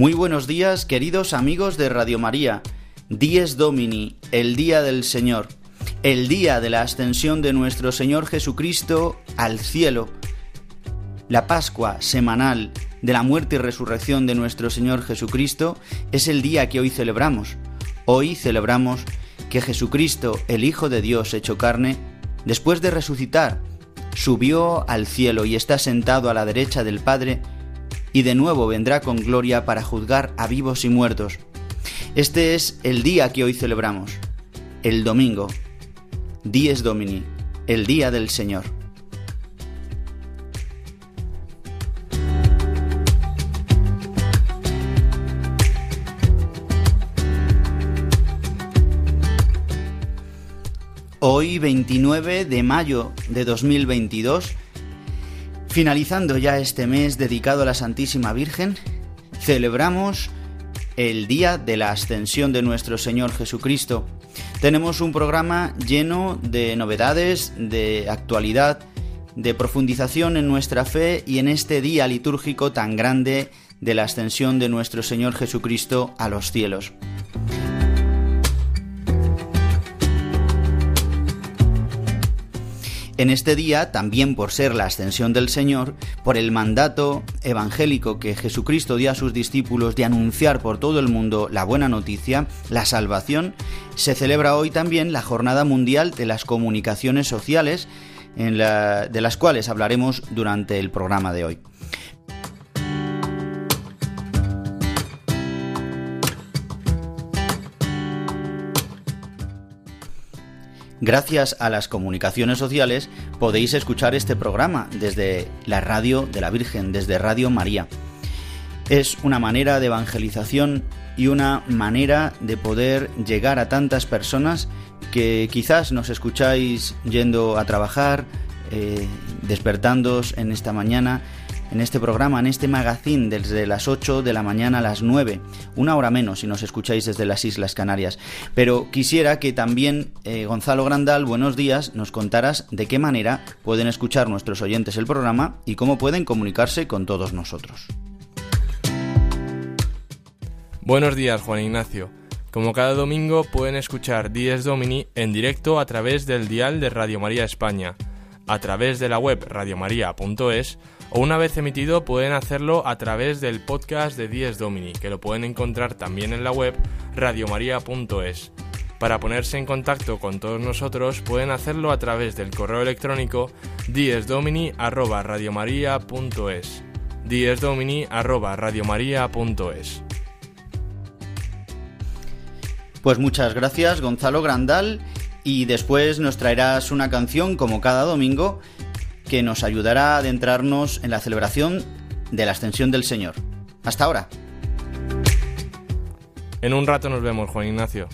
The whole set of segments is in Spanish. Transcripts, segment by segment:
Muy buenos días, queridos amigos de Radio María. Dies Domini, el día del Señor, el día de la ascensión de nuestro Señor Jesucristo al cielo. La Pascua semanal de la muerte y resurrección de nuestro Señor Jesucristo es el día que hoy celebramos. Hoy celebramos que Jesucristo, el Hijo de Dios hecho carne, después de resucitar, subió al cielo y está sentado a la derecha del Padre, y de nuevo vendrá con gloria para juzgar a vivos y muertos. Este es el día que hoy celebramos, el domingo, Dies Domini, el día del Señor. Hoy 29 de mayo de 2022, Finalizando ya este mes dedicado a la Santísima Virgen, celebramos el día de la ascensión de nuestro Señor Jesucristo. Tenemos un programa lleno de novedades, de actualidad, de profundización en nuestra fe y en este día litúrgico tan grande de la ascensión de nuestro Señor Jesucristo a los cielos. En este día, también por ser la ascensión del Señor, por el mandato evangélico que Jesucristo dio a sus discípulos de anunciar por todo el mundo la buena noticia, la salvación, se celebra hoy también la Jornada Mundial de las Comunicaciones Sociales, de las cuales hablaremos durante el programa de hoy. Gracias a las comunicaciones sociales podéis escuchar este programa desde la radio de la Virgen, desde Radio María. Es una manera de evangelización y una manera de poder llegar a tantas personas que quizás nos escucháis yendo a trabajar, eh, en esta mañana en este programa, en este magazine, desde las 8 de la mañana a las 9, una hora menos si nos escucháis desde las Islas Canarias. Pero quisiera que también eh, Gonzalo Grandal, buenos días, nos contaras de qué manera pueden escuchar nuestros oyentes el programa y cómo pueden comunicarse con todos nosotros. Buenos días, Juan Ignacio. Como cada domingo pueden escuchar Dies Domini en directo a través del dial de Radio María España, a través de la web radiomaria.es o una vez emitido pueden hacerlo a través del podcast de Dies Domini, que lo pueden encontrar también en la web radiomaria.es. Para ponerse en contacto con todos nosotros pueden hacerlo a través del correo electrónico diesdomini@radiomaria.es. diesdomini@radiomaria.es. Pues muchas gracias, Gonzalo Grandal, y después nos traerás una canción como cada domingo que nos ayudará a adentrarnos en la celebración de la ascensión del Señor. Hasta ahora. En un rato nos vemos, Juan Ignacio.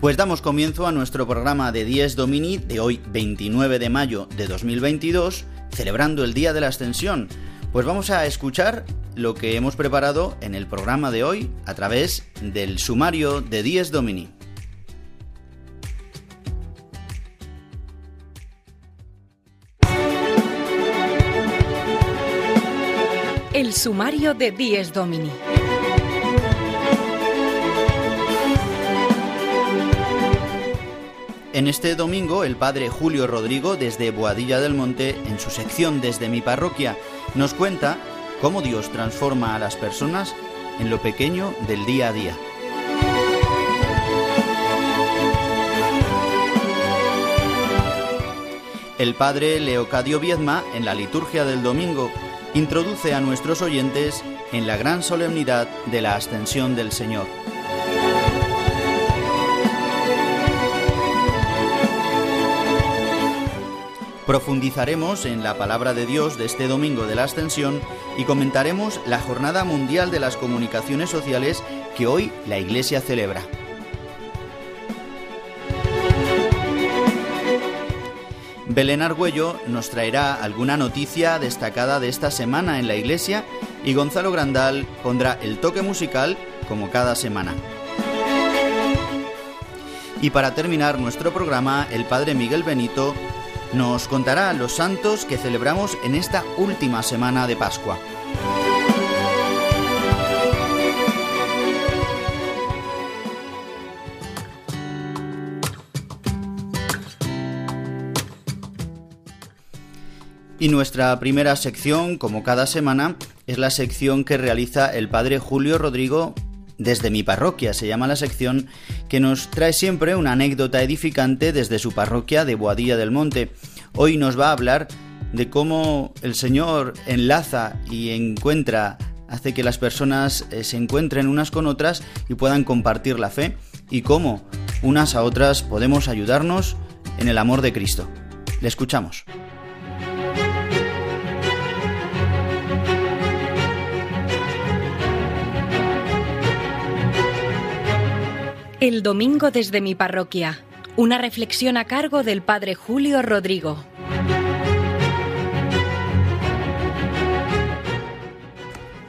Pues damos comienzo a nuestro programa de 10 Domini de hoy 29 de mayo de 2022, celebrando el Día de la Ascensión. Pues vamos a escuchar lo que hemos preparado en el programa de hoy a través del sumario de Dies Domini. El sumario de Dies Domini. En este domingo, el padre Julio Rodrigo, desde Boadilla del Monte, en su sección Desde mi parroquia, nos cuenta cómo Dios transforma a las personas en lo pequeño del día a día. El padre Leocadio Viedma, en la liturgia del domingo, introduce a nuestros oyentes en la gran solemnidad de la ascensión del Señor. Profundizaremos en la palabra de Dios de este domingo de la Ascensión y comentaremos la Jornada Mundial de las Comunicaciones Sociales que hoy la Iglesia celebra. Belén Argüello nos traerá alguna noticia destacada de esta semana en la Iglesia y Gonzalo Grandal pondrá el toque musical como cada semana. Y para terminar nuestro programa, el Padre Miguel Benito nos contará los santos que celebramos en esta última semana de Pascua. Y nuestra primera sección, como cada semana, es la sección que realiza el Padre Julio Rodrigo desde mi parroquia. Se llama la sección que nos trae siempre una anécdota edificante desde su parroquia de Boadilla del Monte. Hoy nos va a hablar de cómo el Señor enlaza y encuentra, hace que las personas eh, se encuentren unas con otras y puedan compartir la fe y cómo unas a otras podemos ayudarnos en el amor de Cristo. Le escuchamos. El domingo desde mi parroquia. Una reflexión a cargo del Padre Julio Rodrigo.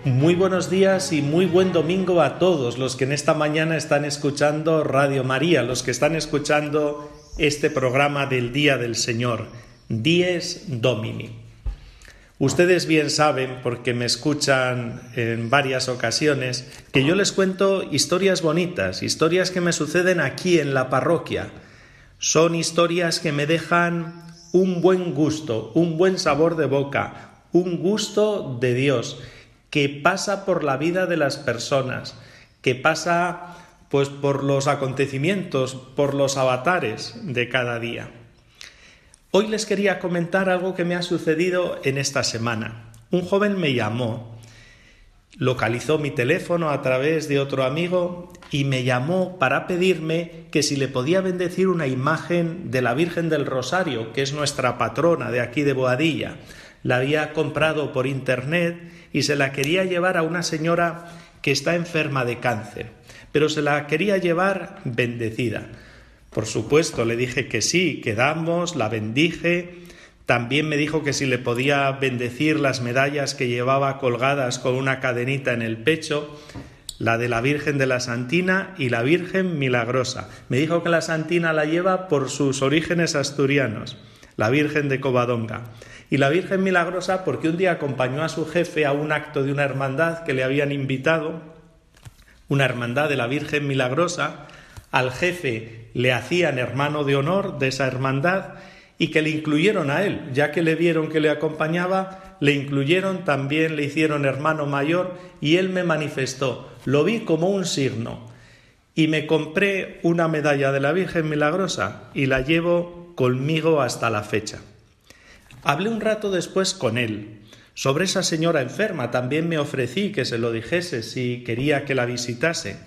Muy buenos días y muy buen domingo a todos los que en esta mañana están escuchando Radio María, los que están escuchando este programa del Día del Señor, Dies Domini. Ustedes bien saben, porque me escuchan en varias ocasiones, que yo les cuento historias bonitas, historias que me suceden aquí en la parroquia. Son historias que me dejan un buen gusto, un buen sabor de boca, un gusto de Dios, que pasa por la vida de las personas, que pasa pues por los acontecimientos, por los avatares de cada día. Hoy les quería comentar algo que me ha sucedido en esta semana. Un joven me llamó, localizó mi teléfono a través de otro amigo y me llamó para pedirme que si le podía bendecir una imagen de la Virgen del Rosario, que es nuestra patrona de aquí de Boadilla. La había comprado por internet y se la quería llevar a una señora que está enferma de cáncer, pero se la quería llevar bendecida. Por supuesto, le dije que sí, quedamos, la bendije. También me dijo que si le podía bendecir las medallas que llevaba colgadas con una cadenita en el pecho, la de la Virgen de la Santina y la Virgen Milagrosa. Me dijo que la Santina la lleva por sus orígenes asturianos, la Virgen de Covadonga. Y la Virgen Milagrosa porque un día acompañó a su jefe a un acto de una hermandad que le habían invitado, una hermandad de la Virgen Milagrosa, al jefe le hacían hermano de honor de esa hermandad y que le incluyeron a él, ya que le vieron que le acompañaba, le incluyeron, también le hicieron hermano mayor y él me manifestó, lo vi como un signo y me compré una medalla de la Virgen Milagrosa y la llevo conmigo hasta la fecha. Hablé un rato después con él. Sobre esa señora enferma también me ofrecí que se lo dijese si quería que la visitase.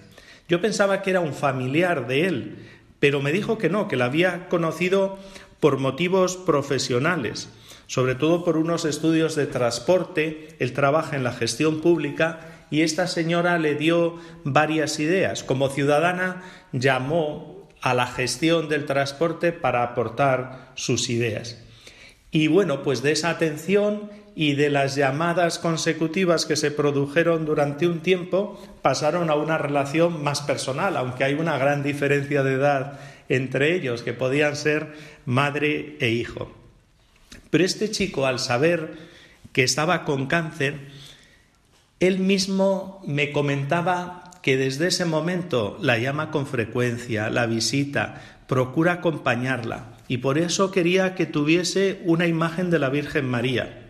Yo pensaba que era un familiar de él, pero me dijo que no, que la había conocido por motivos profesionales, sobre todo por unos estudios de transporte, él trabaja en la gestión pública y esta señora le dio varias ideas. Como ciudadana llamó a la gestión del transporte para aportar sus ideas. Y bueno, pues de esa atención y de las llamadas consecutivas que se produjeron durante un tiempo pasaron a una relación más personal, aunque hay una gran diferencia de edad entre ellos, que podían ser madre e hijo. Pero este chico, al saber que estaba con cáncer, él mismo me comentaba que desde ese momento la llama con frecuencia, la visita, procura acompañarla, y por eso quería que tuviese una imagen de la Virgen María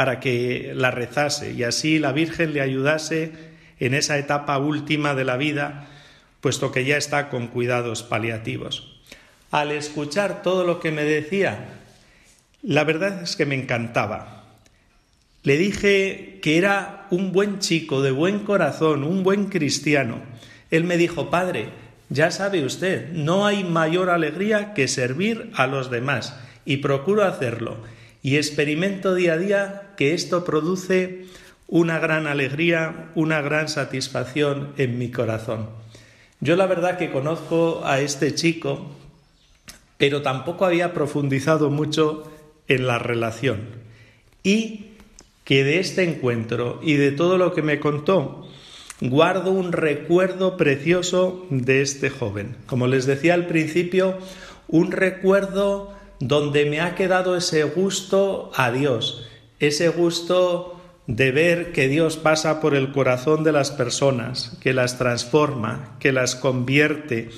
para que la rezase y así la Virgen le ayudase en esa etapa última de la vida, puesto que ya está con cuidados paliativos. Al escuchar todo lo que me decía, la verdad es que me encantaba. Le dije que era un buen chico, de buen corazón, un buen cristiano. Él me dijo, Padre, ya sabe usted, no hay mayor alegría que servir a los demás, y procuro hacerlo, y experimento día a día que esto produce una gran alegría, una gran satisfacción en mi corazón. Yo la verdad que conozco a este chico, pero tampoco había profundizado mucho en la relación. Y que de este encuentro y de todo lo que me contó, guardo un recuerdo precioso de este joven. Como les decía al principio, un recuerdo donde me ha quedado ese gusto a Dios, ese gusto de ver que Dios pasa por el corazón de las personas, que las transforma, que las convierte,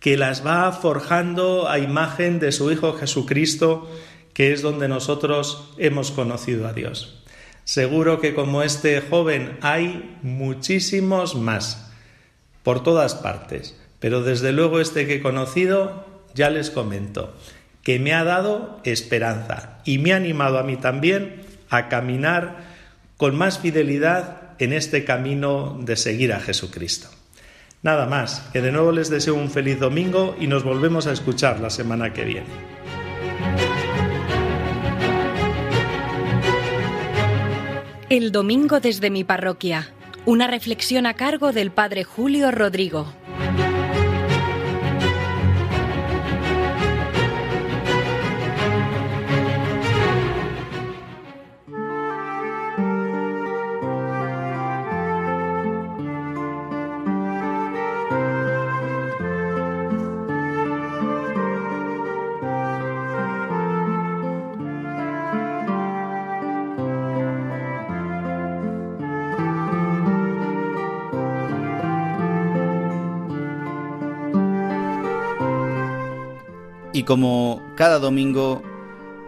que las va forjando a imagen de su Hijo Jesucristo, que es donde nosotros hemos conocido a Dios. Seguro que como este joven hay muchísimos más, por todas partes, pero desde luego este que he conocido, ya les comento, que me ha dado esperanza y me ha animado a mí también a caminar con más fidelidad en este camino de seguir a Jesucristo. Nada más, que de nuevo les deseo un feliz domingo y nos volvemos a escuchar la semana que viene. El domingo desde mi parroquia. Una reflexión a cargo del Padre Julio Rodrigo. Como cada domingo,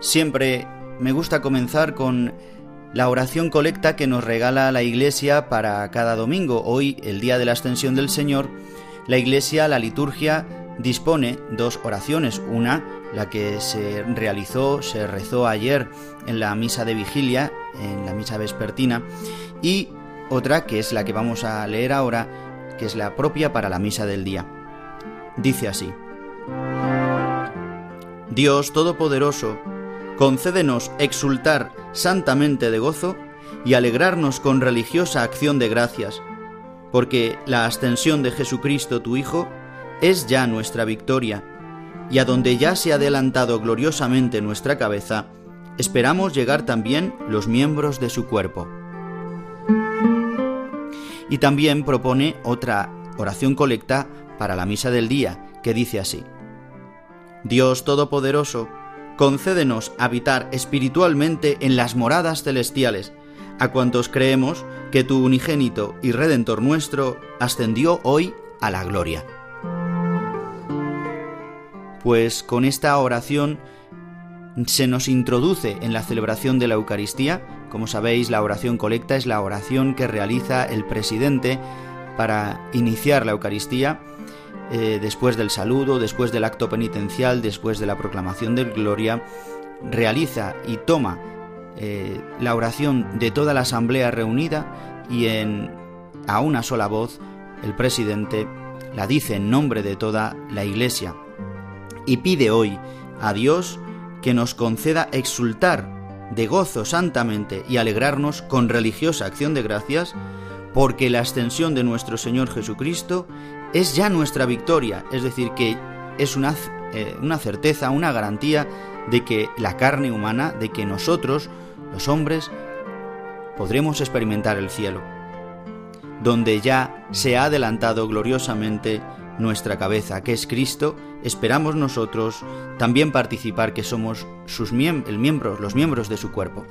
siempre me gusta comenzar con la oración colecta que nos regala la Iglesia para cada domingo. Hoy, el día de la ascensión del Señor, la Iglesia, la liturgia, dispone dos oraciones. Una, la que se realizó, se rezó ayer en la misa de vigilia, en la misa vespertina, y otra que es la que vamos a leer ahora, que es la propia para la misa del día. Dice así. Dios Todopoderoso, concédenos exultar santamente de gozo y alegrarnos con religiosa acción de gracias, porque la ascensión de Jesucristo tu Hijo es ya nuestra victoria, y a donde ya se ha adelantado gloriosamente nuestra cabeza, esperamos llegar también los miembros de su cuerpo. Y también propone otra oración colecta para la misa del día, que dice así. Dios Todopoderoso, concédenos habitar espiritualmente en las moradas celestiales, a cuantos creemos que tu unigénito y redentor nuestro ascendió hoy a la gloria. Pues con esta oración se nos introduce en la celebración de la Eucaristía. Como sabéis, la oración colecta es la oración que realiza el presidente para iniciar la Eucaristía eh, después del saludo, después del acto penitencial, después de la proclamación de gloria, realiza y toma eh, la oración de toda la asamblea reunida y en a una sola voz el presidente la dice en nombre de toda la iglesia y pide hoy a Dios que nos conceda exultar de gozo santamente y alegrarnos con religiosa acción de gracias porque la ascensión de nuestro Señor Jesucristo es ya nuestra victoria, es decir, que es una, eh, una certeza, una garantía de que la carne humana, de que nosotros, los hombres, podremos experimentar el cielo, donde ya se ha adelantado gloriosamente nuestra cabeza, que es Cristo, esperamos nosotros también participar que somos sus el miembro, los miembros de su cuerpo.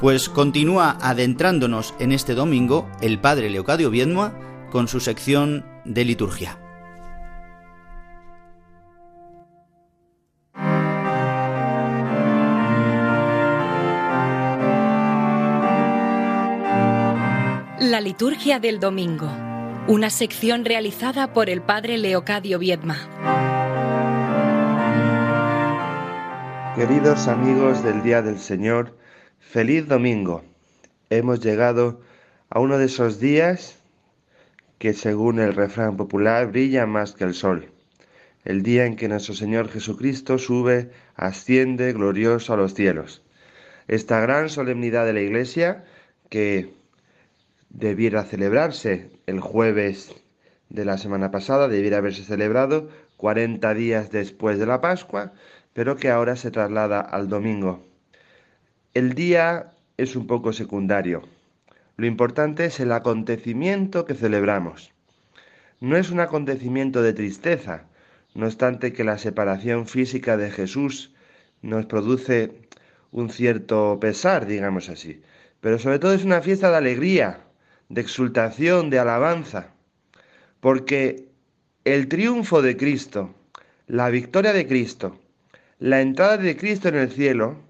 Pues continúa adentrándonos en este domingo el padre Leocadio Viedma con su sección de liturgia. La liturgia del domingo, una sección realizada por el padre Leocadio Viedma. Queridos amigos del Día del Señor, feliz domingo. Hemos llegado a uno de esos días que según el refrán popular brilla más que el sol. El día en que nuestro Señor Jesucristo sube, asciende glorioso a los cielos. Esta gran solemnidad de la Iglesia que debiera celebrarse el jueves de la semana pasada, debiera haberse celebrado 40 días después de la Pascua, pero que ahora se traslada al domingo. El día es un poco secundario. Lo importante es el acontecimiento que celebramos. No es un acontecimiento de tristeza, no obstante que la separación física de Jesús nos produce un cierto pesar, digamos así, pero sobre todo es una fiesta de alegría, de exultación, de alabanza, porque el triunfo de Cristo, la victoria de Cristo, la entrada de Cristo en el cielo,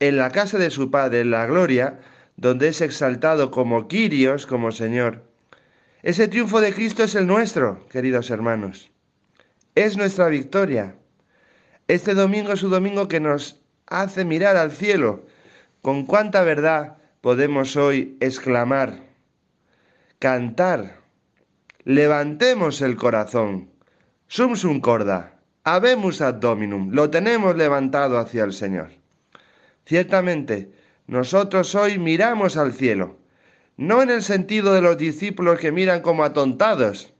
en la casa de su Padre, en la gloria, donde es exaltado como Quirios, como Señor. Ese triunfo de Cristo es el nuestro, queridos hermanos. Es nuestra victoria. Este domingo es un domingo que nos hace mirar al cielo. Con cuánta verdad podemos hoy exclamar, cantar, levantemos el corazón, sum sum corda, habemus ad dominum, lo tenemos levantado hacia el Señor. Ciertamente, nosotros hoy miramos al cielo, no en el sentido de los discípulos que miran como atontados,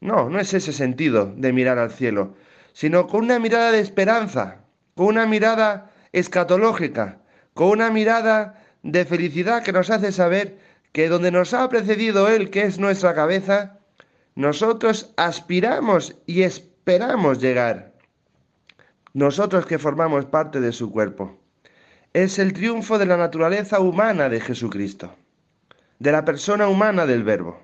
no, no es ese sentido de mirar al cielo, sino con una mirada de esperanza, con una mirada escatológica, con una mirada de felicidad que nos hace saber que donde nos ha precedido Él, que es nuestra cabeza, nosotros aspiramos y esperamos llegar. Nosotros que formamos parte de su cuerpo. Es el triunfo de la naturaleza humana de Jesucristo, de la persona humana del Verbo,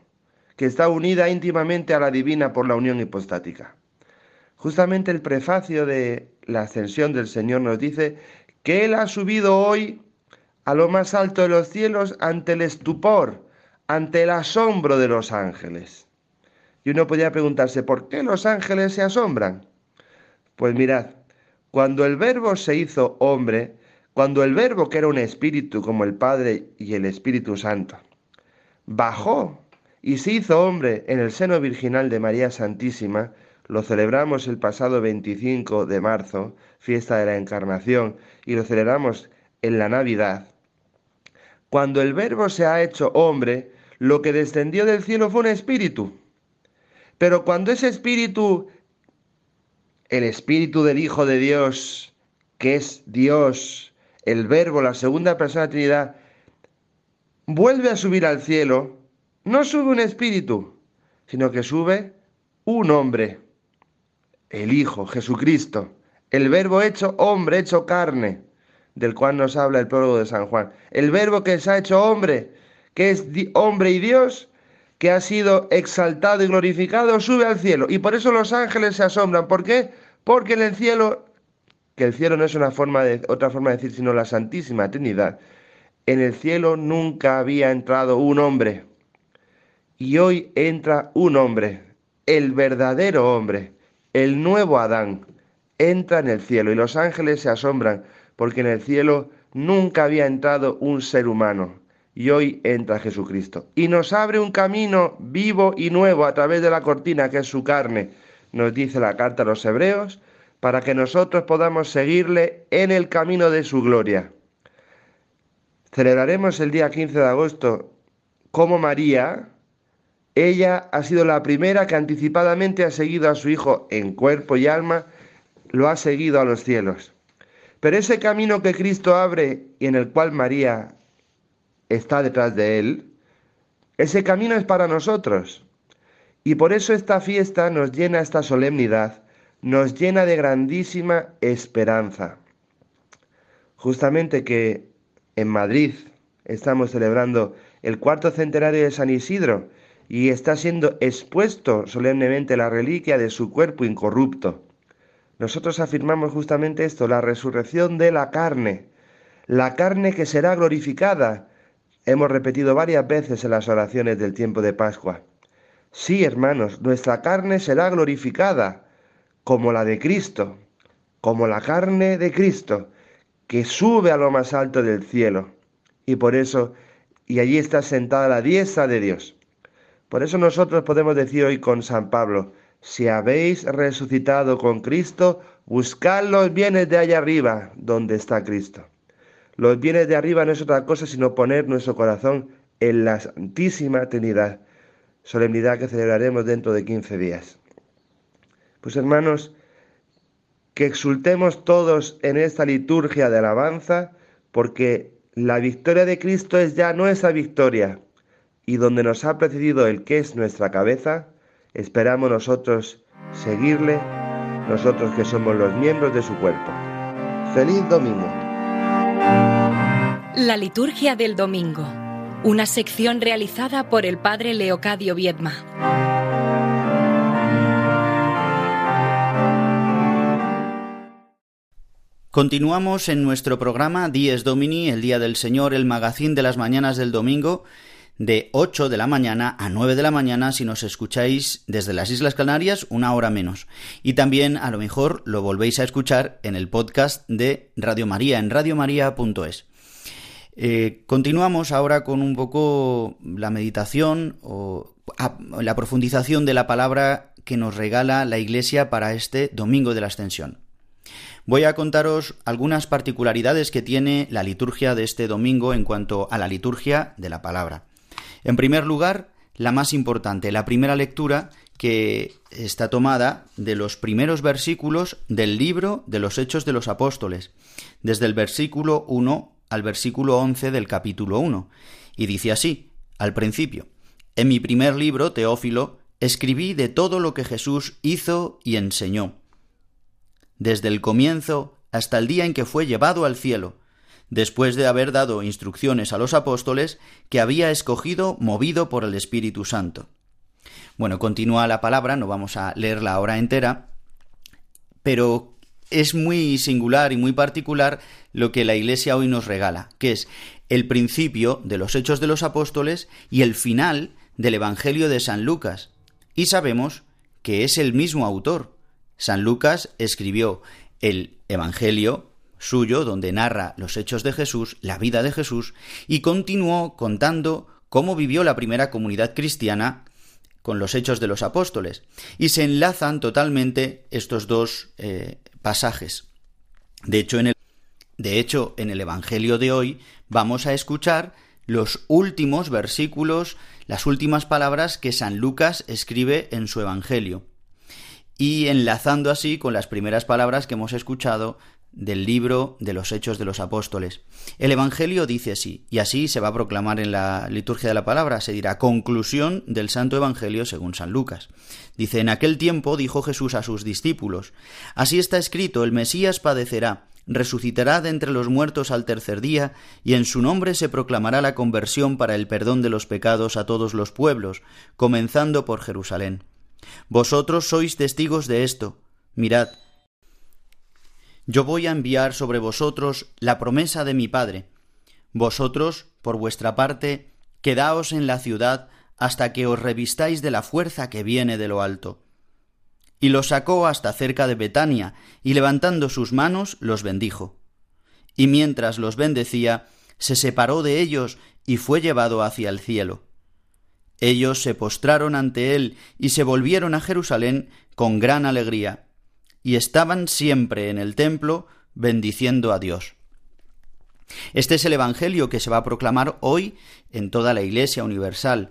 que está unida íntimamente a la divina por la unión hipostática. Justamente el prefacio de la ascensión del Señor nos dice que Él ha subido hoy a lo más alto de los cielos ante el estupor, ante el asombro de los ángeles. Y uno podría preguntarse, ¿por qué los ángeles se asombran? Pues mirad, cuando el verbo se hizo hombre, cuando el verbo que era un espíritu como el Padre y el Espíritu Santo, bajó y se hizo hombre en el seno virginal de María Santísima, lo celebramos el pasado 25 de marzo, fiesta de la Encarnación, y lo celebramos en la Navidad. Cuando el Verbo se ha hecho hombre, lo que descendió del cielo fue un espíritu. Pero cuando ese espíritu, el espíritu del Hijo de Dios, que es Dios, el Verbo, la segunda persona de la Trinidad, vuelve a subir al cielo, no sube un espíritu, sino que sube un hombre, el Hijo, Jesucristo, el Verbo hecho hombre, hecho carne del cual nos habla el prólogo de San Juan. El verbo que se ha hecho hombre, que es hombre y Dios, que ha sido exaltado y glorificado, sube al cielo. Y por eso los ángeles se asombran. ¿Por qué? Porque en el cielo, que el cielo no es una forma de, otra forma de decir, sino la Santísima Trinidad, en el cielo nunca había entrado un hombre. Y hoy entra un hombre, el verdadero hombre, el nuevo Adán, entra en el cielo y los ángeles se asombran porque en el cielo nunca había entrado un ser humano y hoy entra Jesucristo. Y nos abre un camino vivo y nuevo a través de la cortina que es su carne, nos dice la carta a los hebreos, para que nosotros podamos seguirle en el camino de su gloria. Celebraremos el día 15 de agosto como María, ella ha sido la primera que anticipadamente ha seguido a su Hijo en cuerpo y alma, lo ha seguido a los cielos. Pero ese camino que Cristo abre y en el cual María está detrás de él, ese camino es para nosotros. Y por eso esta fiesta nos llena esta solemnidad, nos llena de grandísima esperanza. Justamente que en Madrid estamos celebrando el cuarto centenario de San Isidro y está siendo expuesto solemnemente la reliquia de su cuerpo incorrupto. Nosotros afirmamos justamente esto, la resurrección de la carne, la carne que será glorificada, hemos repetido varias veces en las oraciones del tiempo de Pascua. Sí, hermanos, nuestra carne será glorificada como la de Cristo, como la carne de Cristo, que sube a lo más alto del cielo. Y por eso, y allí está sentada la diestra de Dios. Por eso nosotros podemos decir hoy con San Pablo, si habéis resucitado con Cristo, buscad los bienes de allá arriba, donde está Cristo. Los bienes de arriba no es otra cosa sino poner nuestro corazón en la Santísima Trinidad, solemnidad que celebraremos dentro de 15 días. Pues hermanos, que exultemos todos en esta liturgia de alabanza, porque la victoria de Cristo es ya nuestra victoria, y donde nos ha precedido el que es nuestra cabeza, esperamos nosotros seguirle, nosotros que somos los miembros de su cuerpo. Feliz domingo. La liturgia del domingo, una sección realizada por el padre Leocadio Viedma. Continuamos en nuestro programa Dies Domini, el Día del Señor, el magazín de las mañanas del domingo, de 8 de la mañana a 9 de la mañana si nos escucháis desde las Islas Canarias una hora menos. Y también a lo mejor lo volvéis a escuchar en el podcast de Radio María en radiomaria.es. Eh, continuamos ahora con un poco la meditación o la profundización de la palabra que nos regala la Iglesia para este Domingo de la Ascensión. Voy a contaros algunas particularidades que tiene la liturgia de este domingo en cuanto a la liturgia de la palabra. En primer lugar, la más importante, la primera lectura que está tomada de los primeros versículos del libro de los Hechos de los Apóstoles, desde el versículo 1 al versículo 11 del capítulo 1, y dice así, al principio, En mi primer libro, Teófilo, escribí de todo lo que Jesús hizo y enseñó desde el comienzo hasta el día en que fue llevado al cielo, después de haber dado instrucciones a los apóstoles que había escogido movido por el Espíritu Santo. Bueno, continúa la palabra, no vamos a leerla ahora entera, pero es muy singular y muy particular lo que la Iglesia hoy nos regala, que es el principio de los Hechos de los Apóstoles y el final del Evangelio de San Lucas. Y sabemos que es el mismo autor, San Lucas escribió el Evangelio suyo, donde narra los hechos de Jesús, la vida de Jesús, y continuó contando cómo vivió la primera comunidad cristiana con los hechos de los apóstoles. Y se enlazan totalmente estos dos eh, pasajes. De hecho, de hecho, en el Evangelio de hoy vamos a escuchar los últimos versículos, las últimas palabras que San Lucas escribe en su Evangelio y enlazando así con las primeras palabras que hemos escuchado del libro de los Hechos de los Apóstoles. El Evangelio dice así, y así se va a proclamar en la liturgia de la palabra, se dirá conclusión del Santo Evangelio según San Lucas. Dice, en aquel tiempo dijo Jesús a sus discípulos, Así está escrito, el Mesías padecerá, resucitará de entre los muertos al tercer día, y en su nombre se proclamará la conversión para el perdón de los pecados a todos los pueblos, comenzando por Jerusalén. Vosotros sois testigos de esto. Mirad, yo voy a enviar sobre vosotros la promesa de mi Padre. Vosotros, por vuestra parte, quedaos en la ciudad hasta que os revistáis de la fuerza que viene de lo alto. Y los sacó hasta cerca de Betania, y levantando sus manos los bendijo. Y mientras los bendecía, se separó de ellos y fue llevado hacia el cielo. Ellos se postraron ante él y se volvieron a Jerusalén con gran alegría, y estaban siempre en el templo bendiciendo a Dios. Este es el Evangelio que se va a proclamar hoy en toda la Iglesia universal.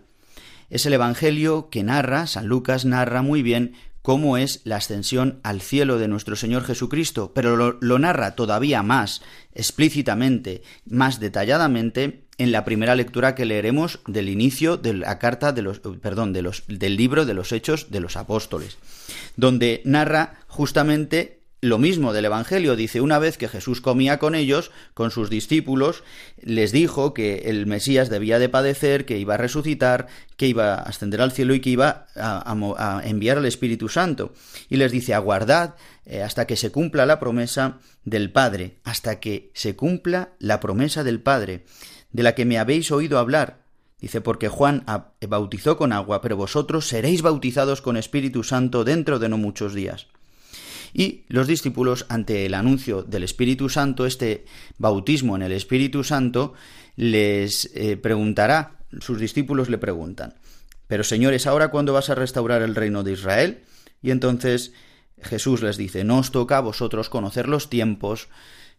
Es el Evangelio que narra, San Lucas narra muy bien cómo es la ascensión al cielo de nuestro Señor Jesucristo, pero lo, lo narra todavía más explícitamente, más detalladamente en la primera lectura que leeremos del inicio de la carta de los perdón, del libro de los Hechos de los Apóstoles, donde narra justamente lo mismo del Evangelio. Dice, una vez que Jesús comía con ellos, con sus discípulos, les dijo que el Mesías debía de padecer, que iba a resucitar, que iba a ascender al cielo y que iba a, enviar al Espíritu Santo. Y les dice, aguardad eh, hasta que se cumpla la promesa del Padre, hasta que se cumpla la promesa del Padre, de la que me habéis oído hablar. Dice, porque Juan bautizó con agua, pero vosotros seréis bautizados con Espíritu Santo dentro de no muchos días. Y los discípulos, ante el anuncio del Espíritu Santo, este bautismo en el Espíritu Santo, les eh, preguntará, sus discípulos le preguntan, pero señores, ¿ahora cuándo vas a restaurar el reino de Israel? Y entonces Jesús les dice, no os toca a vosotros conocer los tiempos,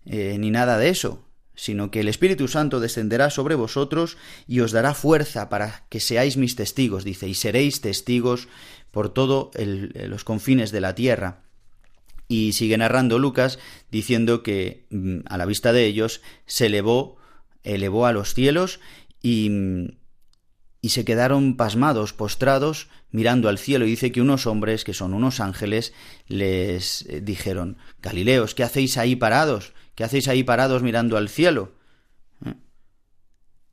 eh, ni nada de eso, sino que el Espíritu Santo descenderá sobre vosotros y os dará fuerza para que seáis mis testigos, dice, y seréis testigos por todos los confines de la tierra. Y sigue narrando Lucas diciendo que mm, a la vista de ellos se elevó, elevó a los cielos y, y se quedaron pasmados, postrados, mirando al cielo. Y dice que unos hombres, que son unos ángeles, les eh, dijeron, Galileos, ¿qué hacéis ahí parados? ¿Qué hacéis ahí parados mirando al cielo? ¿Eh?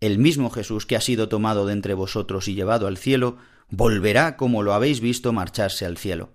El mismo Jesús que ha sido tomado de entre vosotros y llevado al cielo, volverá como lo habéis visto marcharse al cielo.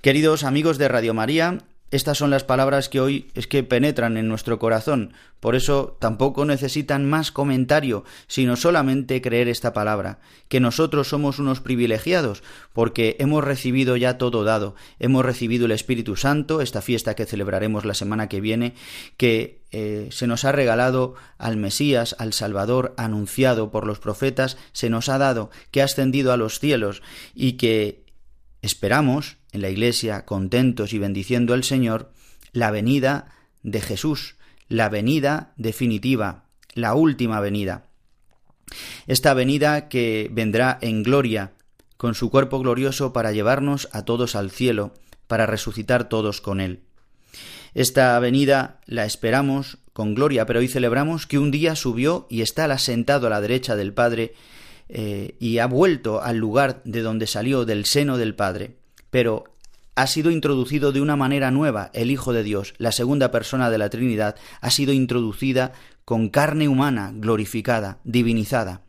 Queridos amigos de Radio María, estas son las palabras que hoy es que penetran en nuestro corazón, por eso tampoco necesitan más comentario, sino solamente creer esta palabra, que nosotros somos unos privilegiados, porque hemos recibido ya todo dado, hemos recibido el Espíritu Santo, esta fiesta que celebraremos la semana que viene, que eh, se nos ha regalado al Mesías, al Salvador, anunciado por los profetas, se nos ha dado, que ha ascendido a los cielos y que esperamos en la iglesia, contentos y bendiciendo al Señor, la venida de Jesús, la venida definitiva, la última venida. Esta venida que vendrá en gloria, con su cuerpo glorioso para llevarnos a todos al cielo, para resucitar todos con él. Esta venida la esperamos con gloria, pero hoy celebramos que un día subió y está asentado a la derecha del Padre eh, y ha vuelto al lugar de donde salió del seno del Padre pero ha sido introducido de una manera nueva el Hijo de Dios, la segunda persona de la Trinidad, ha sido introducida con carne humana, glorificada, divinizada.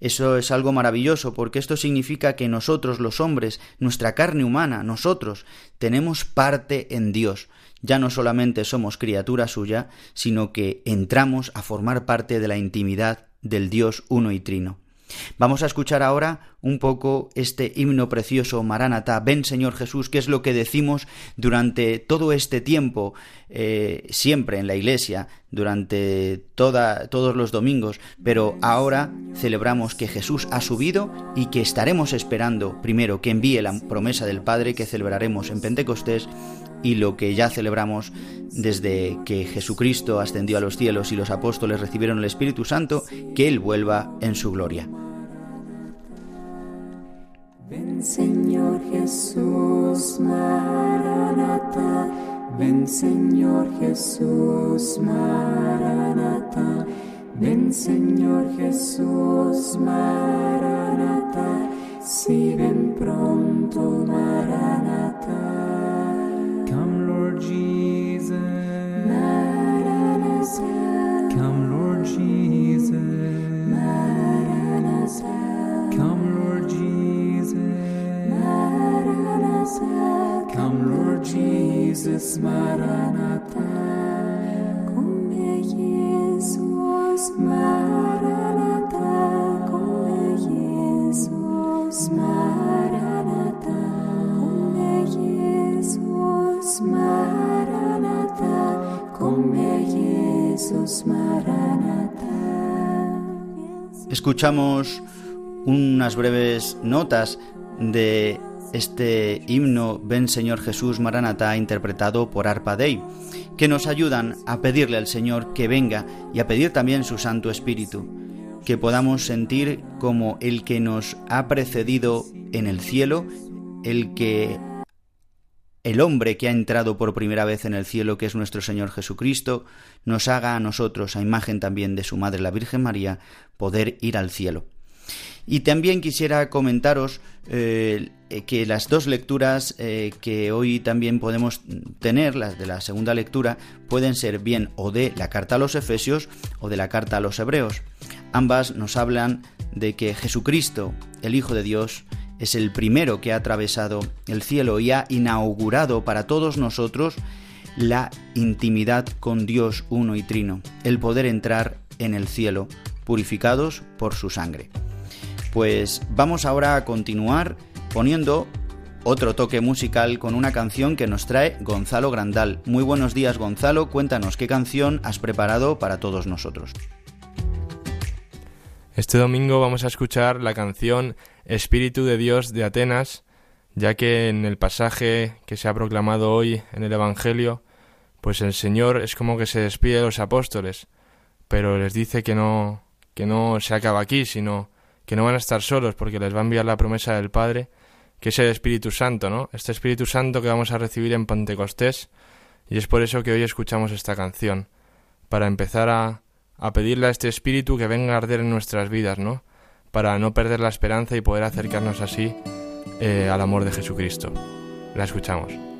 Eso es algo maravilloso porque esto significa que nosotros los hombres, nuestra carne humana, nosotros, tenemos parte en Dios. Ya no solamente somos criatura suya, sino que entramos a formar parte de la intimidad del Dios uno y trino. Vamos a escuchar ahora un poco este himno precioso, Maránata, ven Señor Jesús, que es lo que decimos durante todo este tiempo, eh, siempre en la iglesia, durante toda, todos los domingos, pero ahora celebramos que Jesús ha subido y que estaremos esperando primero que envíe la promesa del Padre que celebraremos en Pentecostés y lo que ya celebramos desde que Jesucristo ascendió a los cielos y los apóstoles recibieron el Espíritu Santo, que Él vuelva en su gloria. Ven Señor Jesús, Maranata. Ven Señor Jesús, Maranata. Ven Señor Jesús, Maranata. Si ven pronto, Maranata. Lord Jesus. Come Lord Jesus. Come Lord Jesus. Come Lord Jesus. Maranatha. Come Jesus. Maranatha. Come Jesus. Maranatha. Maranatha. Maranatha. Escuchamos unas breves notas de este himno Ven Señor Jesús Maranatá interpretado por Arpa Dei, que nos ayudan a pedirle al Señor que venga y a pedir también su Santo Espíritu, que podamos sentir como el que nos ha precedido en el cielo, el que el hombre que ha entrado por primera vez en el cielo, que es nuestro Señor Jesucristo, nos haga a nosotros, a imagen también de su Madre la Virgen María, poder ir al cielo. Y también quisiera comentaros eh, que las dos lecturas eh, que hoy también podemos tener, las de la segunda lectura, pueden ser bien o de la carta a los Efesios o de la carta a los Hebreos. Ambas nos hablan de que Jesucristo, el Hijo de Dios, es el primero que ha atravesado el cielo y ha inaugurado para todos nosotros la intimidad con Dios uno y trino, el poder entrar en el cielo, purificados por su sangre. Pues vamos ahora a continuar poniendo otro toque musical con una canción que nos trae Gonzalo Grandal. Muy buenos días Gonzalo, cuéntanos qué canción has preparado para todos nosotros. Este domingo vamos a escuchar la canción Espíritu de Dios de Atenas, ya que en el pasaje que se ha proclamado hoy en el Evangelio, pues el Señor es como que se despide de los apóstoles, pero les dice que no que no se acaba aquí, sino que no van a estar solos porque les va a enviar la promesa del Padre, que es el Espíritu Santo, ¿no? Este Espíritu Santo que vamos a recibir en Pentecostés, y es por eso que hoy escuchamos esta canción, para empezar a, a pedirle a este Espíritu que venga a arder en nuestras vidas, ¿no? Para no perder la esperanza y poder acercarnos así eh, al amor de Jesucristo. La escuchamos.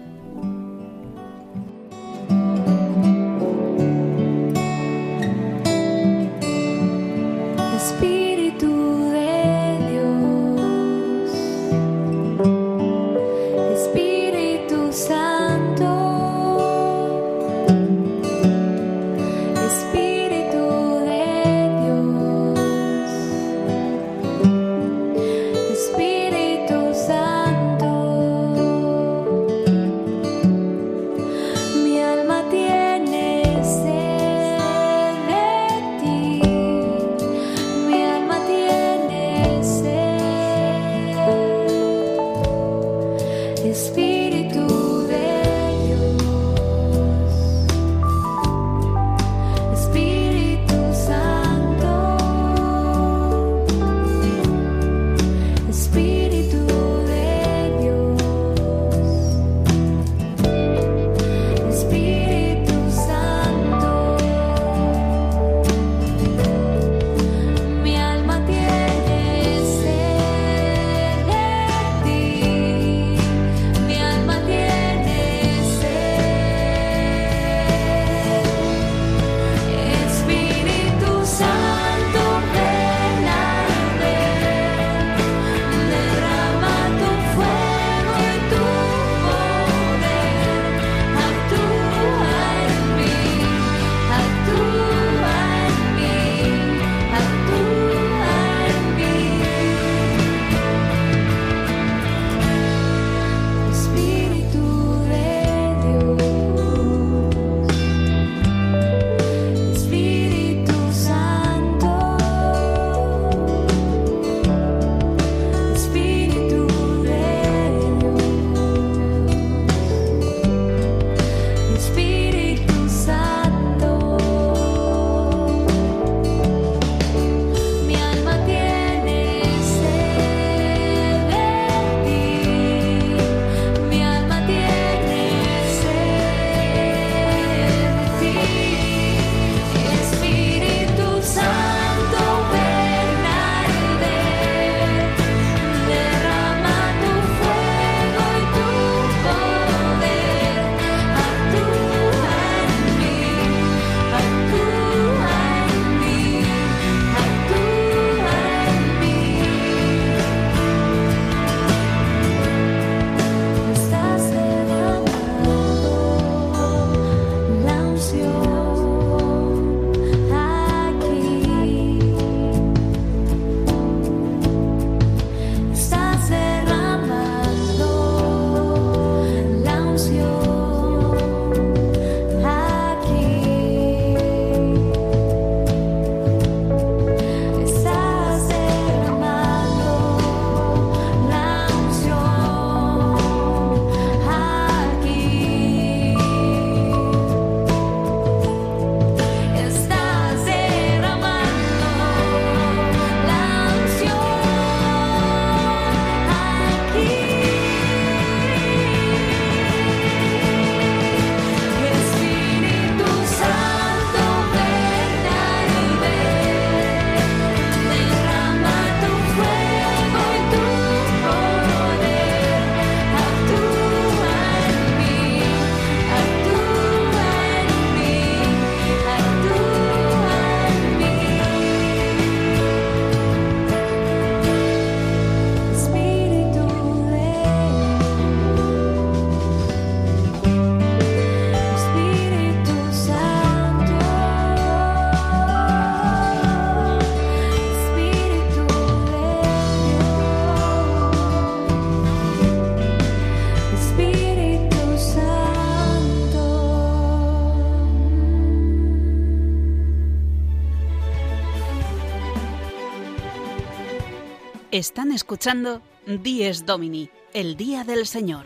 Están escuchando Dies Domini, el Día del Señor,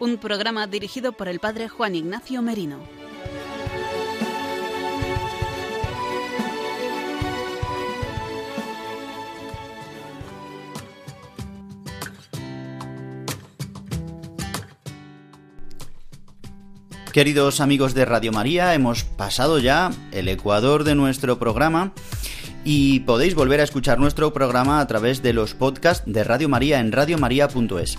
un programa dirigido por el Padre Juan Ignacio Merino. Queridos amigos de Radio María, hemos pasado ya el ecuador de nuestro programa y podéis volver a escuchar nuestro programa a través de los podcasts de Radio María en radiomaria.es.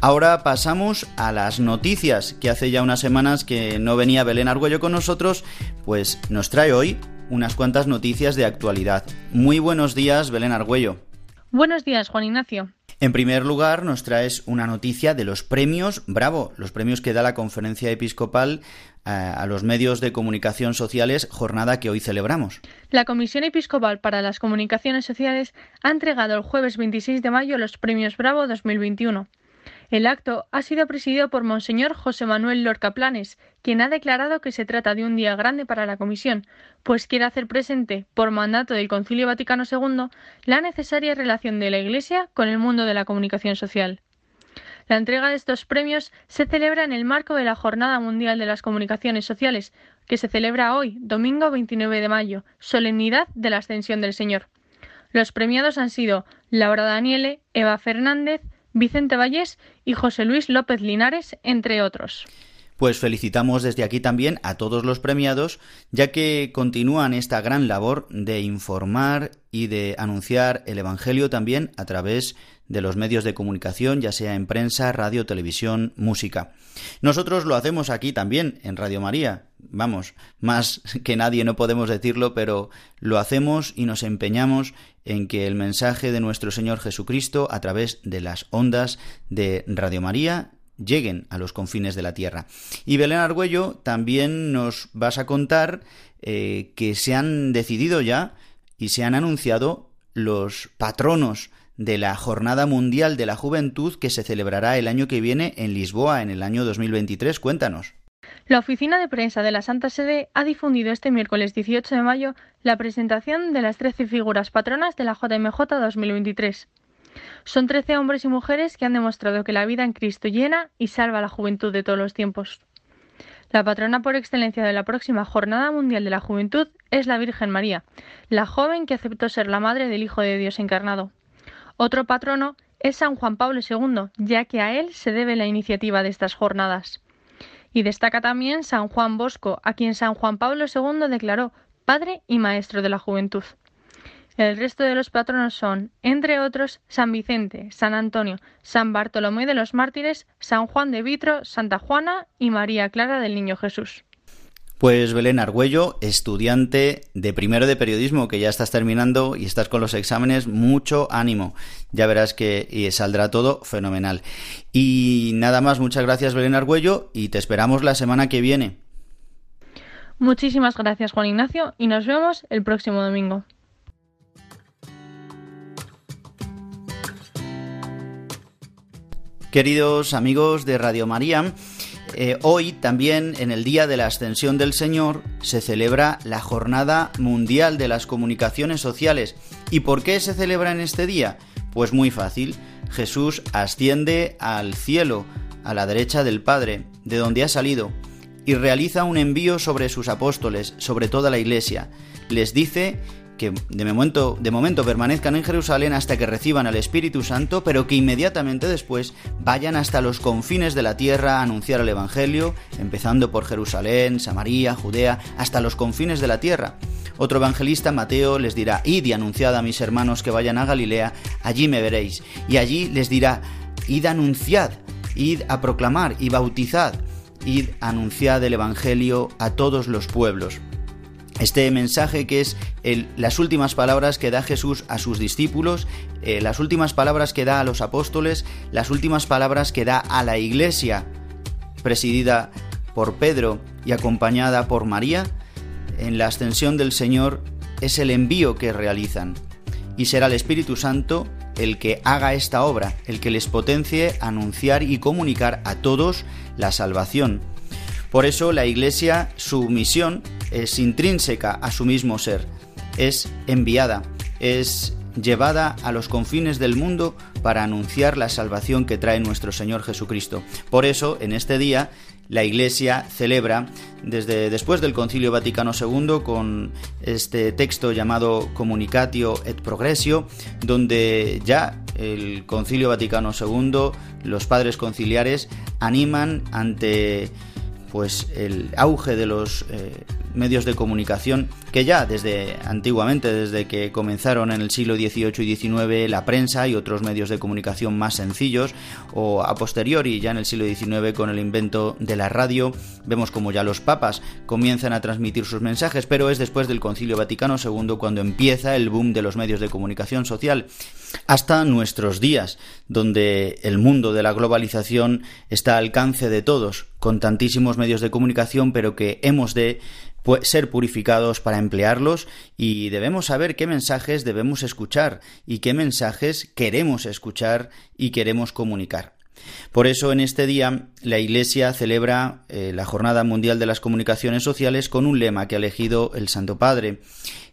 Ahora pasamos a las noticias, que hace ya unas semanas que no venía Belén Argüello con nosotros, pues nos trae hoy unas cuantas noticias de actualidad. Muy buenos días, Belén Argüello. Buenos días, Juan Ignacio. En primer lugar, nos traes una noticia de los premios Bravo, los premios que da la Conferencia Episcopal a los medios de comunicación sociales, jornada que hoy celebramos. La Comisión Episcopal para las Comunicaciones Sociales ha entregado el jueves 26 de mayo los premios Bravo 2021. El acto ha sido presidido por Monseñor José Manuel Lorca Planes, quien ha declarado que se trata de un día grande para la Comisión, pues quiere hacer presente, por mandato del Concilio Vaticano II, la necesaria relación de la Iglesia con el mundo de la comunicación social. La entrega de estos premios se celebra en el marco de la Jornada Mundial de las Comunicaciones Sociales, que se celebra hoy, domingo 29 de mayo, solemnidad de la Ascensión del Señor. Los premiados han sido Laura Daniele, Eva Fernández, Vicente Vallés y José Luis López Linares, entre otros. Pues felicitamos desde aquí también a todos los premiados, ya que continúan esta gran labor de informar y de anunciar el Evangelio también a través de los medios de comunicación, ya sea en prensa, radio, televisión, música. Nosotros lo hacemos aquí también, en Radio María. Vamos, más que nadie no podemos decirlo, pero lo hacemos y nos empeñamos en que el mensaje de nuestro Señor Jesucristo a través de las ondas de Radio María lleguen a los confines de la tierra. Y Belén Argüello también nos vas a contar eh, que se han decidido ya y se han anunciado los patronos de la Jornada Mundial de la Juventud que se celebrará el año que viene en Lisboa, en el año 2023. Cuéntanos. La oficina de prensa de la Santa Sede ha difundido este miércoles 18 de mayo la presentación de las 13 figuras patronas de la JMJ 2023. Son 13 hombres y mujeres que han demostrado que la vida en Cristo llena y salva a la juventud de todos los tiempos. La patrona por excelencia de la próxima Jornada Mundial de la Juventud es la Virgen María, la joven que aceptó ser la madre del Hijo de Dios encarnado. Otro patrono es San Juan Pablo II, ya que a él se debe la iniciativa de estas jornadas. Y destaca también San Juan Bosco, a quien San Juan Pablo II declaró Padre y Maestro de la Juventud. El resto de los patronos son, entre otros, San Vicente, San Antonio, San Bartolomé de los Mártires, San Juan de Vitro, Santa Juana y María Clara del Niño Jesús. Pues Belén Argüello, estudiante de primero de periodismo, que ya estás terminando y estás con los exámenes, mucho ánimo. Ya verás que y saldrá todo fenomenal. Y nada más, muchas gracias Belén Argüello y te esperamos la semana que viene. Muchísimas gracias Juan Ignacio y nos vemos el próximo domingo. Queridos amigos de Radio María, eh, hoy también en el Día de la Ascensión del Señor se celebra la Jornada Mundial de las Comunicaciones Sociales. ¿Y por qué se celebra en este día? Pues muy fácil. Jesús asciende al cielo, a la derecha del Padre, de donde ha salido, y realiza un envío sobre sus apóstoles, sobre toda la Iglesia. Les dice que de momento, de momento permanezcan en Jerusalén hasta que reciban al Espíritu Santo, pero que inmediatamente después vayan hasta los confines de la tierra a anunciar el Evangelio, empezando por Jerusalén, Samaria, Judea, hasta los confines de la tierra. Otro evangelista, Mateo, les dirá, id y anunciad a mis hermanos que vayan a Galilea, allí me veréis. Y allí les dirá, id anunciad, id a proclamar y bautizad, id anunciad el Evangelio a todos los pueblos. Este mensaje que es las últimas palabras que da Jesús a sus discípulos, eh, las últimas palabras que da a los apóstoles, las últimas palabras que da a la iglesia, presidida por Pedro y acompañada por María, en la ascensión del Señor es el envío que realizan. Y será el Espíritu Santo el que haga esta obra, el que les potencie anunciar y comunicar a todos la salvación. Por eso la Iglesia, su misión es intrínseca a su mismo ser, es enviada, es llevada a los confines del mundo para anunciar la salvación que trae nuestro Señor Jesucristo. Por eso, en este día, la Iglesia celebra desde después del Concilio Vaticano II con este texto llamado Communicatio et Progressio, donde ya el Concilio Vaticano II, los padres conciliares animan ante pues el auge de los eh, medios de comunicación que ya desde antiguamente, desde que comenzaron en el siglo XVIII y XIX la prensa y otros medios de comunicación más sencillos, o a posteriori ya en el siglo XIX con el invento de la radio, vemos como ya los papas comienzan a transmitir sus mensajes, pero es después del Concilio Vaticano II cuando empieza el boom de los medios de comunicación social hasta nuestros días, donde el mundo de la globalización está al alcance de todos, con tantísimos medios de comunicación, pero que hemos de ser purificados para emplearlos y debemos saber qué mensajes debemos escuchar y qué mensajes queremos escuchar y queremos comunicar. Por eso en este día la Iglesia celebra eh, la Jornada Mundial de las Comunicaciones Sociales con un lema que ha elegido el Santo Padre,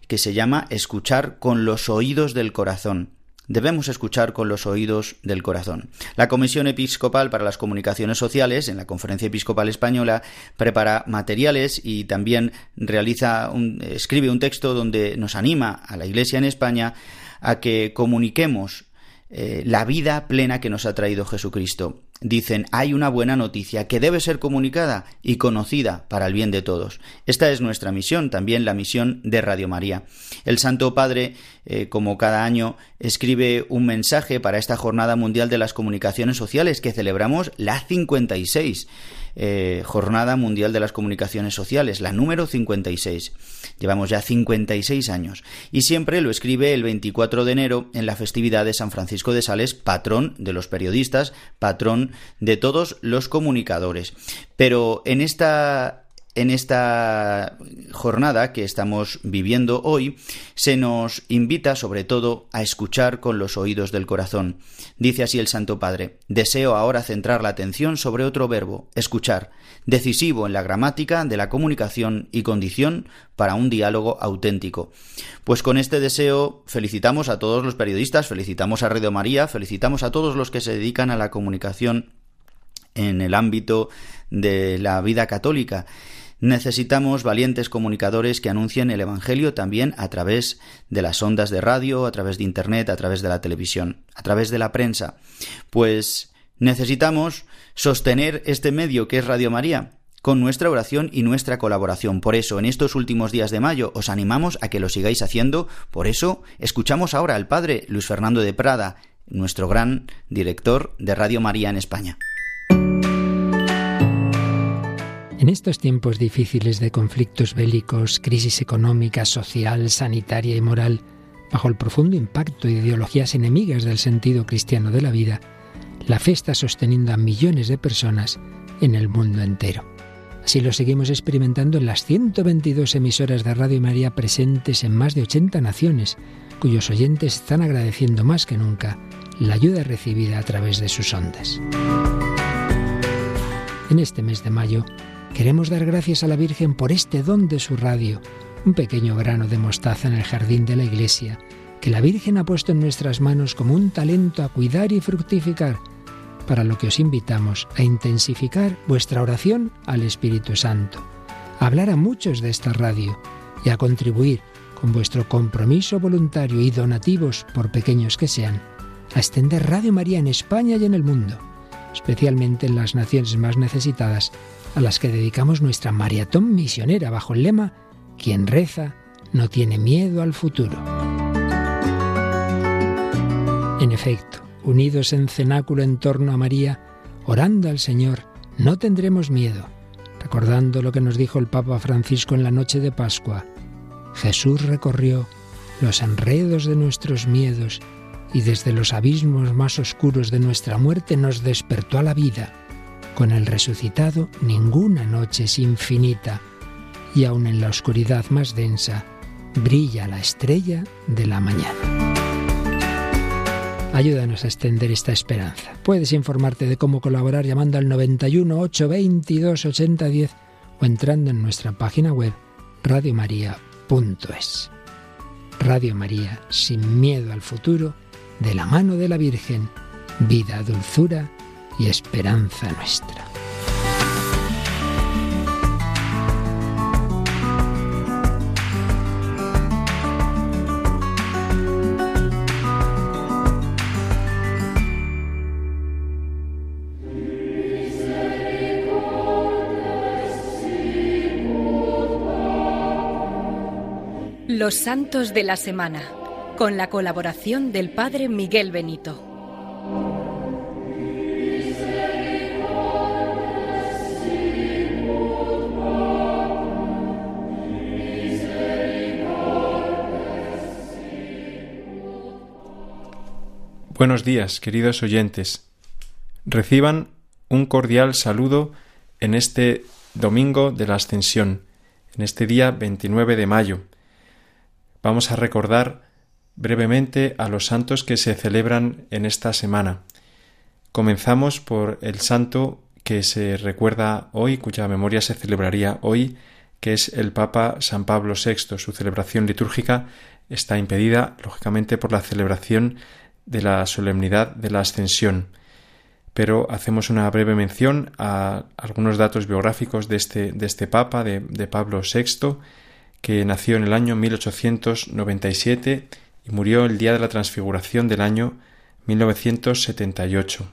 que se llama Escuchar con los oídos del corazón. Debemos escuchar con los oídos del corazón. La Comisión Episcopal para las Comunicaciones Sociales, en la Conferencia Episcopal Española, prepara materiales y también realiza un, escribe un texto donde nos anima a la Iglesia en España a que comuniquemos eh, la vida plena que nos ha traído Jesucristo. Dicen, hay una buena noticia que debe ser comunicada y conocida para el bien de todos. Esta es nuestra misión, también la misión de Radio María. El Santo Padre, eh, como cada año, escribe un mensaje para esta Jornada Mundial de las Comunicaciones Sociales que celebramos la 56. Eh, Jornada Mundial de las Comunicaciones Sociales, la número 56. Llevamos ya 56 años. Y siempre lo escribe el 24 de enero en la festividad de San Francisco de Sales, patrón de los periodistas, patrón de todos los comunicadores. Pero en esta en esta jornada que estamos viviendo hoy, se nos invita sobre todo a escuchar con los oídos del corazón. Dice así el Santo Padre, deseo ahora centrar la atención sobre otro verbo, escuchar, decisivo en la gramática de la comunicación y condición para un diálogo auténtico. Pues con este deseo felicitamos a todos los periodistas, felicitamos a Radio María, felicitamos a todos los que se dedican a la comunicación en el ámbito de la vida católica Necesitamos valientes comunicadores que anuncien el Evangelio también a través de las ondas de radio, a través de Internet, a través de la televisión, a través de la prensa. Pues necesitamos sostener este medio que es Radio María con nuestra oración y nuestra colaboración. Por eso, en estos últimos días de mayo, os animamos a que lo sigáis haciendo. Por eso, escuchamos ahora al Padre Luis Fernando de Prada, nuestro gran director de Radio María en España. En estos tiempos difíciles de conflictos bélicos, crisis económica, social, sanitaria y moral, bajo el profundo impacto de ideologías enemigas del sentido cristiano de la vida, la fe está sosteniendo a millones de personas en el mundo entero. Así lo seguimos experimentando en las 122 emisoras de Radio María presentes en más de 80 naciones, cuyos oyentes están agradeciendo más que nunca la ayuda recibida a través de sus ondas. En este mes de mayo, Queremos dar gracias a la Virgen por este don de su radio, un pequeño grano de mostaza en el jardín de la iglesia, que la Virgen ha puesto en nuestras manos como un talento a cuidar y fructificar, para lo que os invitamos a intensificar vuestra oración al Espíritu Santo, a hablar a muchos de esta radio y a contribuir con vuestro compromiso voluntario y donativos, por pequeños que sean, a extender Radio María en España y en el mundo, especialmente en las naciones más necesitadas a las que dedicamos nuestra maratón misionera bajo el lema Quien reza no tiene miedo al futuro. En efecto, unidos en cenáculo en torno a María, orando al Señor, no tendremos miedo, recordando lo que nos dijo el Papa Francisco en la noche de Pascua. Jesús recorrió los enredos de nuestros miedos y desde los abismos más oscuros de nuestra muerte nos despertó a la vida con el resucitado ninguna noche es infinita y aun en la oscuridad más densa brilla la estrella de la mañana. Ayúdanos a extender esta esperanza. Puedes informarte de cómo colaborar llamando al 91 822 8010 o entrando en nuestra página web radiomaria.es. Radio María, sin miedo al futuro, de la mano de la Virgen, vida, dulzura y esperanza nuestra. Los Santos de la Semana, con la colaboración del Padre Miguel Benito. Buenos días, queridos oyentes. Reciban un cordial saludo en este domingo de la Ascensión, en este día 29 de mayo. Vamos a recordar brevemente a los santos que se celebran en esta semana. Comenzamos por el santo que se recuerda hoy, cuya memoria se celebraría hoy, que es el Papa San Pablo VI. Su celebración litúrgica está impedida, lógicamente, por la celebración de la solemnidad de la Ascensión. Pero hacemos una breve mención a algunos datos biográficos de este, de este Papa, de, de Pablo VI, que nació en el año 1897 y murió el día de la transfiguración del año 1978.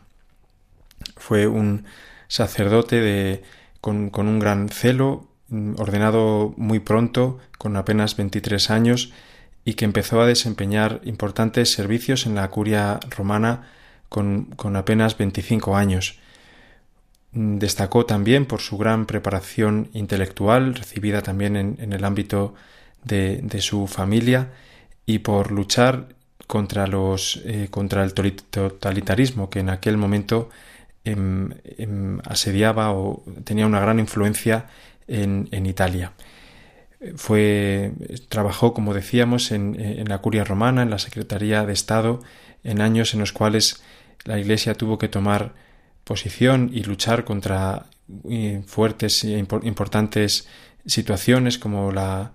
Fue un sacerdote de, con, con, un gran celo, ordenado muy pronto, con apenas 23 años, y que empezó a desempeñar importantes servicios en la curia romana con, con apenas 25 años. Destacó también por su gran preparación intelectual, recibida también en, en el ámbito de, de, su familia, y por luchar contra, los, eh, contra el totalitarismo que en aquel momento eh, eh, asediaba o tenía una gran influencia en, en Italia fue trabajó como decíamos en, en, la curia romana en la secretaría de estado en años en los cuales la iglesia tuvo que tomar posición y luchar contra fuertes e importantes situaciones como la,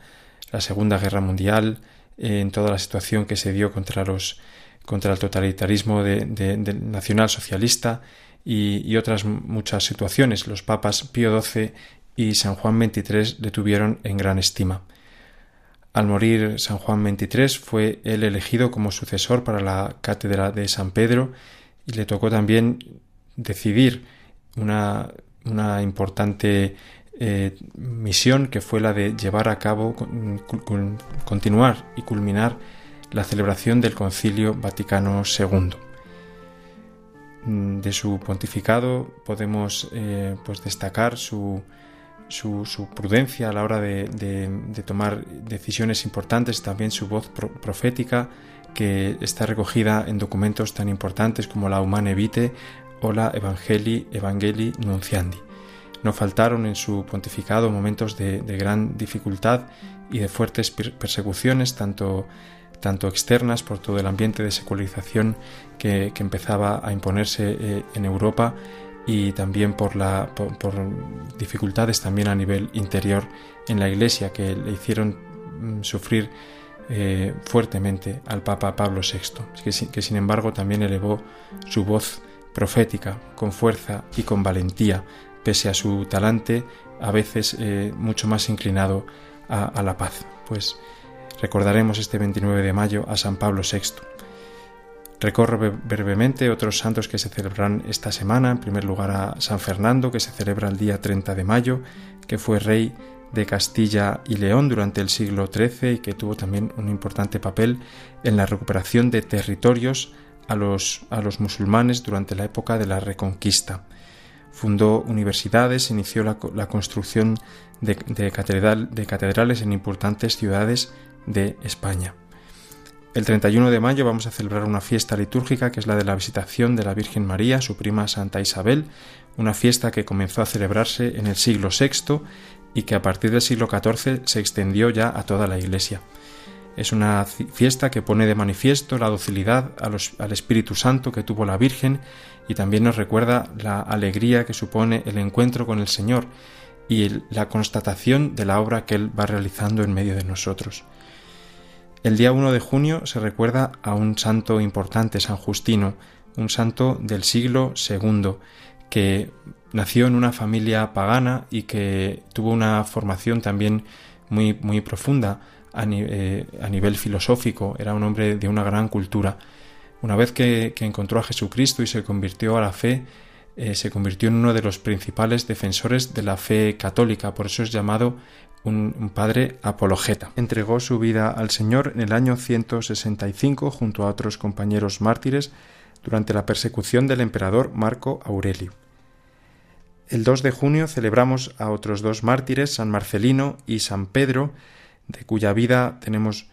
segunda guerra mundial en toda la situación que se dio contra los contra el totalitarismo de nacional socialista y, y, otras muchas situaciones. Los papas Pío XII y San Juan XXIII le tuvieron en gran estima. Al morir San Juan XXIII fue él elegido como sucesor para la cátedra de San Pedro y le tocó también decidir una, una importante eh, misión que fue la de llevar a cabo, continuar y culminar la celebración del Concilio Vaticano II. De su pontificado podemos eh, pues destacar su, su, prudencia a la hora de, tomar decisiones importantes, también su voz pro, profética que está recogida en documentos tan importantes como la Humane Vitae o la Evangelii Evangelii Nunciandi. No faltaron en su pontificado momentos de, gran dificultad y de fuertes persecuciones, tanto, tanto, externas por todo el ambiente de secularización que, que empezaba a imponerse eh, en Europa, y también por, la, por, dificultades también a nivel interior en la Iglesia que le hicieron mm, sufrir eh, fuertemente al Papa Pablo VI, que, que, sin embargo también elevó su voz profética con fuerza y con valentía, pese a su talante a veces eh, mucho más inclinado a, a la paz. Pues recordaremos este 29 de mayo a San Pablo VI. Recorro brevemente otros santos que se celebrarán esta semana. En primer lugar a San Fernando, que se celebra el día 30 de mayo, que fue rey de Castilla y León durante el siglo XIII y que tuvo también un importante papel en la recuperación de territorios a los, a los musulmanes durante la época de la Reconquista. Fundó universidades, inició la, la construcción de, de, catedral, de catedrales en importantes ciudades de España. El 31 de mayo vamos a celebrar una fiesta litúrgica que es la de la visitación de la Virgen María, su prima Santa Isabel, una fiesta que comenzó a celebrarse en el siglo VI y que a partir del siglo XIV se extendió ya a toda la Iglesia. Es una fiesta que pone de manifiesto la docilidad al Espíritu Santo que tuvo la Virgen y también nos recuerda la alegría que supone el encuentro con el Señor y la constatación de la obra que Él va realizando en medio de nosotros. El día 1 de junio se recuerda a un santo importante, San Justino, un santo del siglo II, que nació en una familia pagana y que tuvo una formación también muy, muy profunda a, eh, nivel filosófico, era un hombre de una gran cultura. Una vez que, que encontró a Jesucristo y se convirtió a la fe, eh, se convirtió en uno de los principales defensores de la fe católica, por eso es llamado un, padre apologeta. Entregó su vida al Señor en el año 165 junto a otros compañeros mártires durante la persecución del emperador Marco Aurelio. El 2 de junio celebramos a otros dos mártires, San Marcelino y San Pedro, de cuya vida tenemos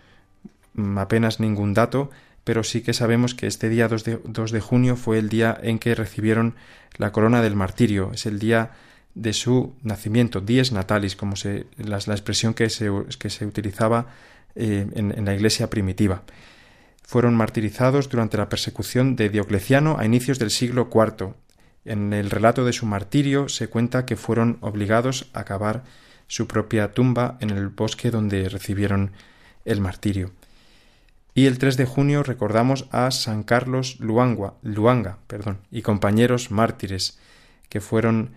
mm, apenas ningún dato, pero sí que sabemos que este día 2 de, 2 de junio fue el día en que recibieron la corona del martirio, es el día de su nacimiento, dies natalis, como se, la, expresión que se, que se utilizaba eh, en, en la iglesia primitiva. Fueron martirizados durante la persecución de Diocleciano a inicios del siglo IV. En el relato de su martirio se cuenta que fueron obligados a cavar su propia tumba en el bosque donde recibieron el martirio. Y el 3 de junio recordamos a San Carlos Luanga, Luanga perdón, y compañeros mártires, que fueron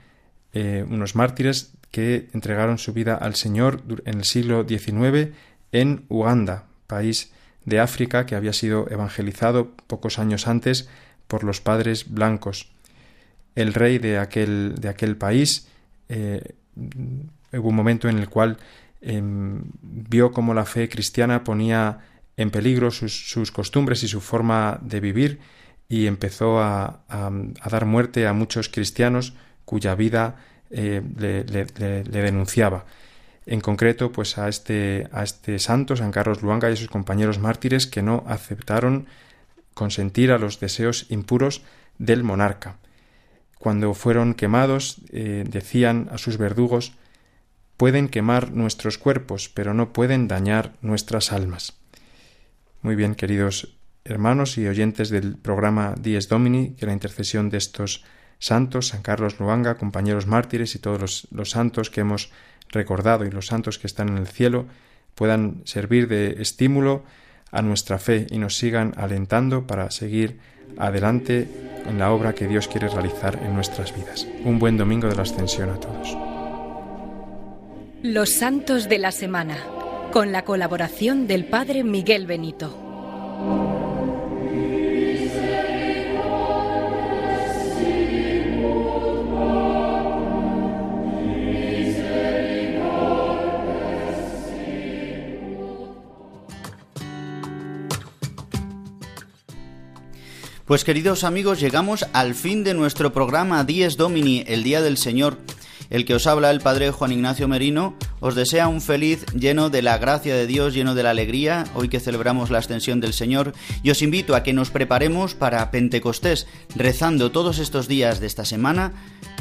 eh, unos mártires que entregaron su vida al Señor en el siglo XIX en Uganda, país de África que había sido evangelizado pocos años antes por los padres blancos. El rey de aquel, de aquel país eh, hubo un momento en el cual eh, vio cómo la fe cristiana ponía en peligro sus, sus, costumbres y su forma de vivir y empezó a, a dar muerte a muchos cristianos cuya vida eh, le, denunciaba. En concreto, pues a este, a este santo, San Carlos Luanga y a sus compañeros mártires que no aceptaron consentir a los deseos impuros del monarca. Cuando fueron quemados, eh, decían a sus verdugos pueden quemar nuestros cuerpos, pero no pueden dañar nuestras almas. Muy bien, queridos hermanos y oyentes del programa Dies Domini, que la intercesión de estos santos, San Carlos Luanga, compañeros mártires y todos los, santos que hemos recordado y los santos que están en el cielo, puedan servir de estímulo a nuestra fe y nos sigan alentando para seguir adelante en la obra que Dios quiere realizar en nuestras vidas. Un buen domingo de la ascensión a todos. Los Santos de la Semana, con la colaboración del Padre Miguel Benito. Pues queridos amigos, llegamos al fin de nuestro programa Dies Domini, el Día del Señor. El que os habla, el Padre Juan Ignacio Merino, os desea un feliz lleno de la gracia de Dios, lleno de la alegría, hoy que celebramos la ascensión del Señor, y os invito a que nos preparemos para Pentecostés, rezando todos estos días de esta semana,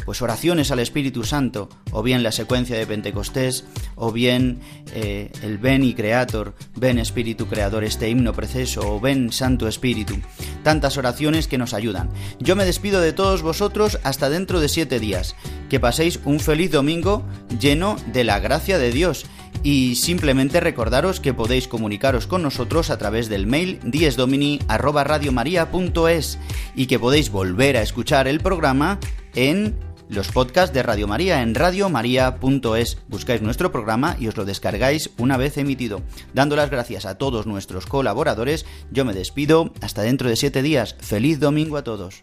pues oraciones al Espíritu Santo, o bien la secuencia de Pentecostés, o bien eh, el Ven y Creator, Ven Espíritu Creador, este himno preceso, o Ven Santo Espíritu. Tantas oraciones que nos ayudan. Yo me despido de todos vosotros hasta dentro de siete días. Que paséis un feliz domingo lleno de la gracia de Dios. Y simplemente recordaros que podéis comunicaros con nosotros a través del mail diesdomini@radiomaria.es y que podéis volver a escuchar el programa en los podcasts de Radio María en radiomaria.es. Buscáis nuestro programa y os lo descargáis una vez emitido. Dando las gracias a todos nuestros colaboradores, yo me despido hasta dentro de siete días. Feliz domingo a todos.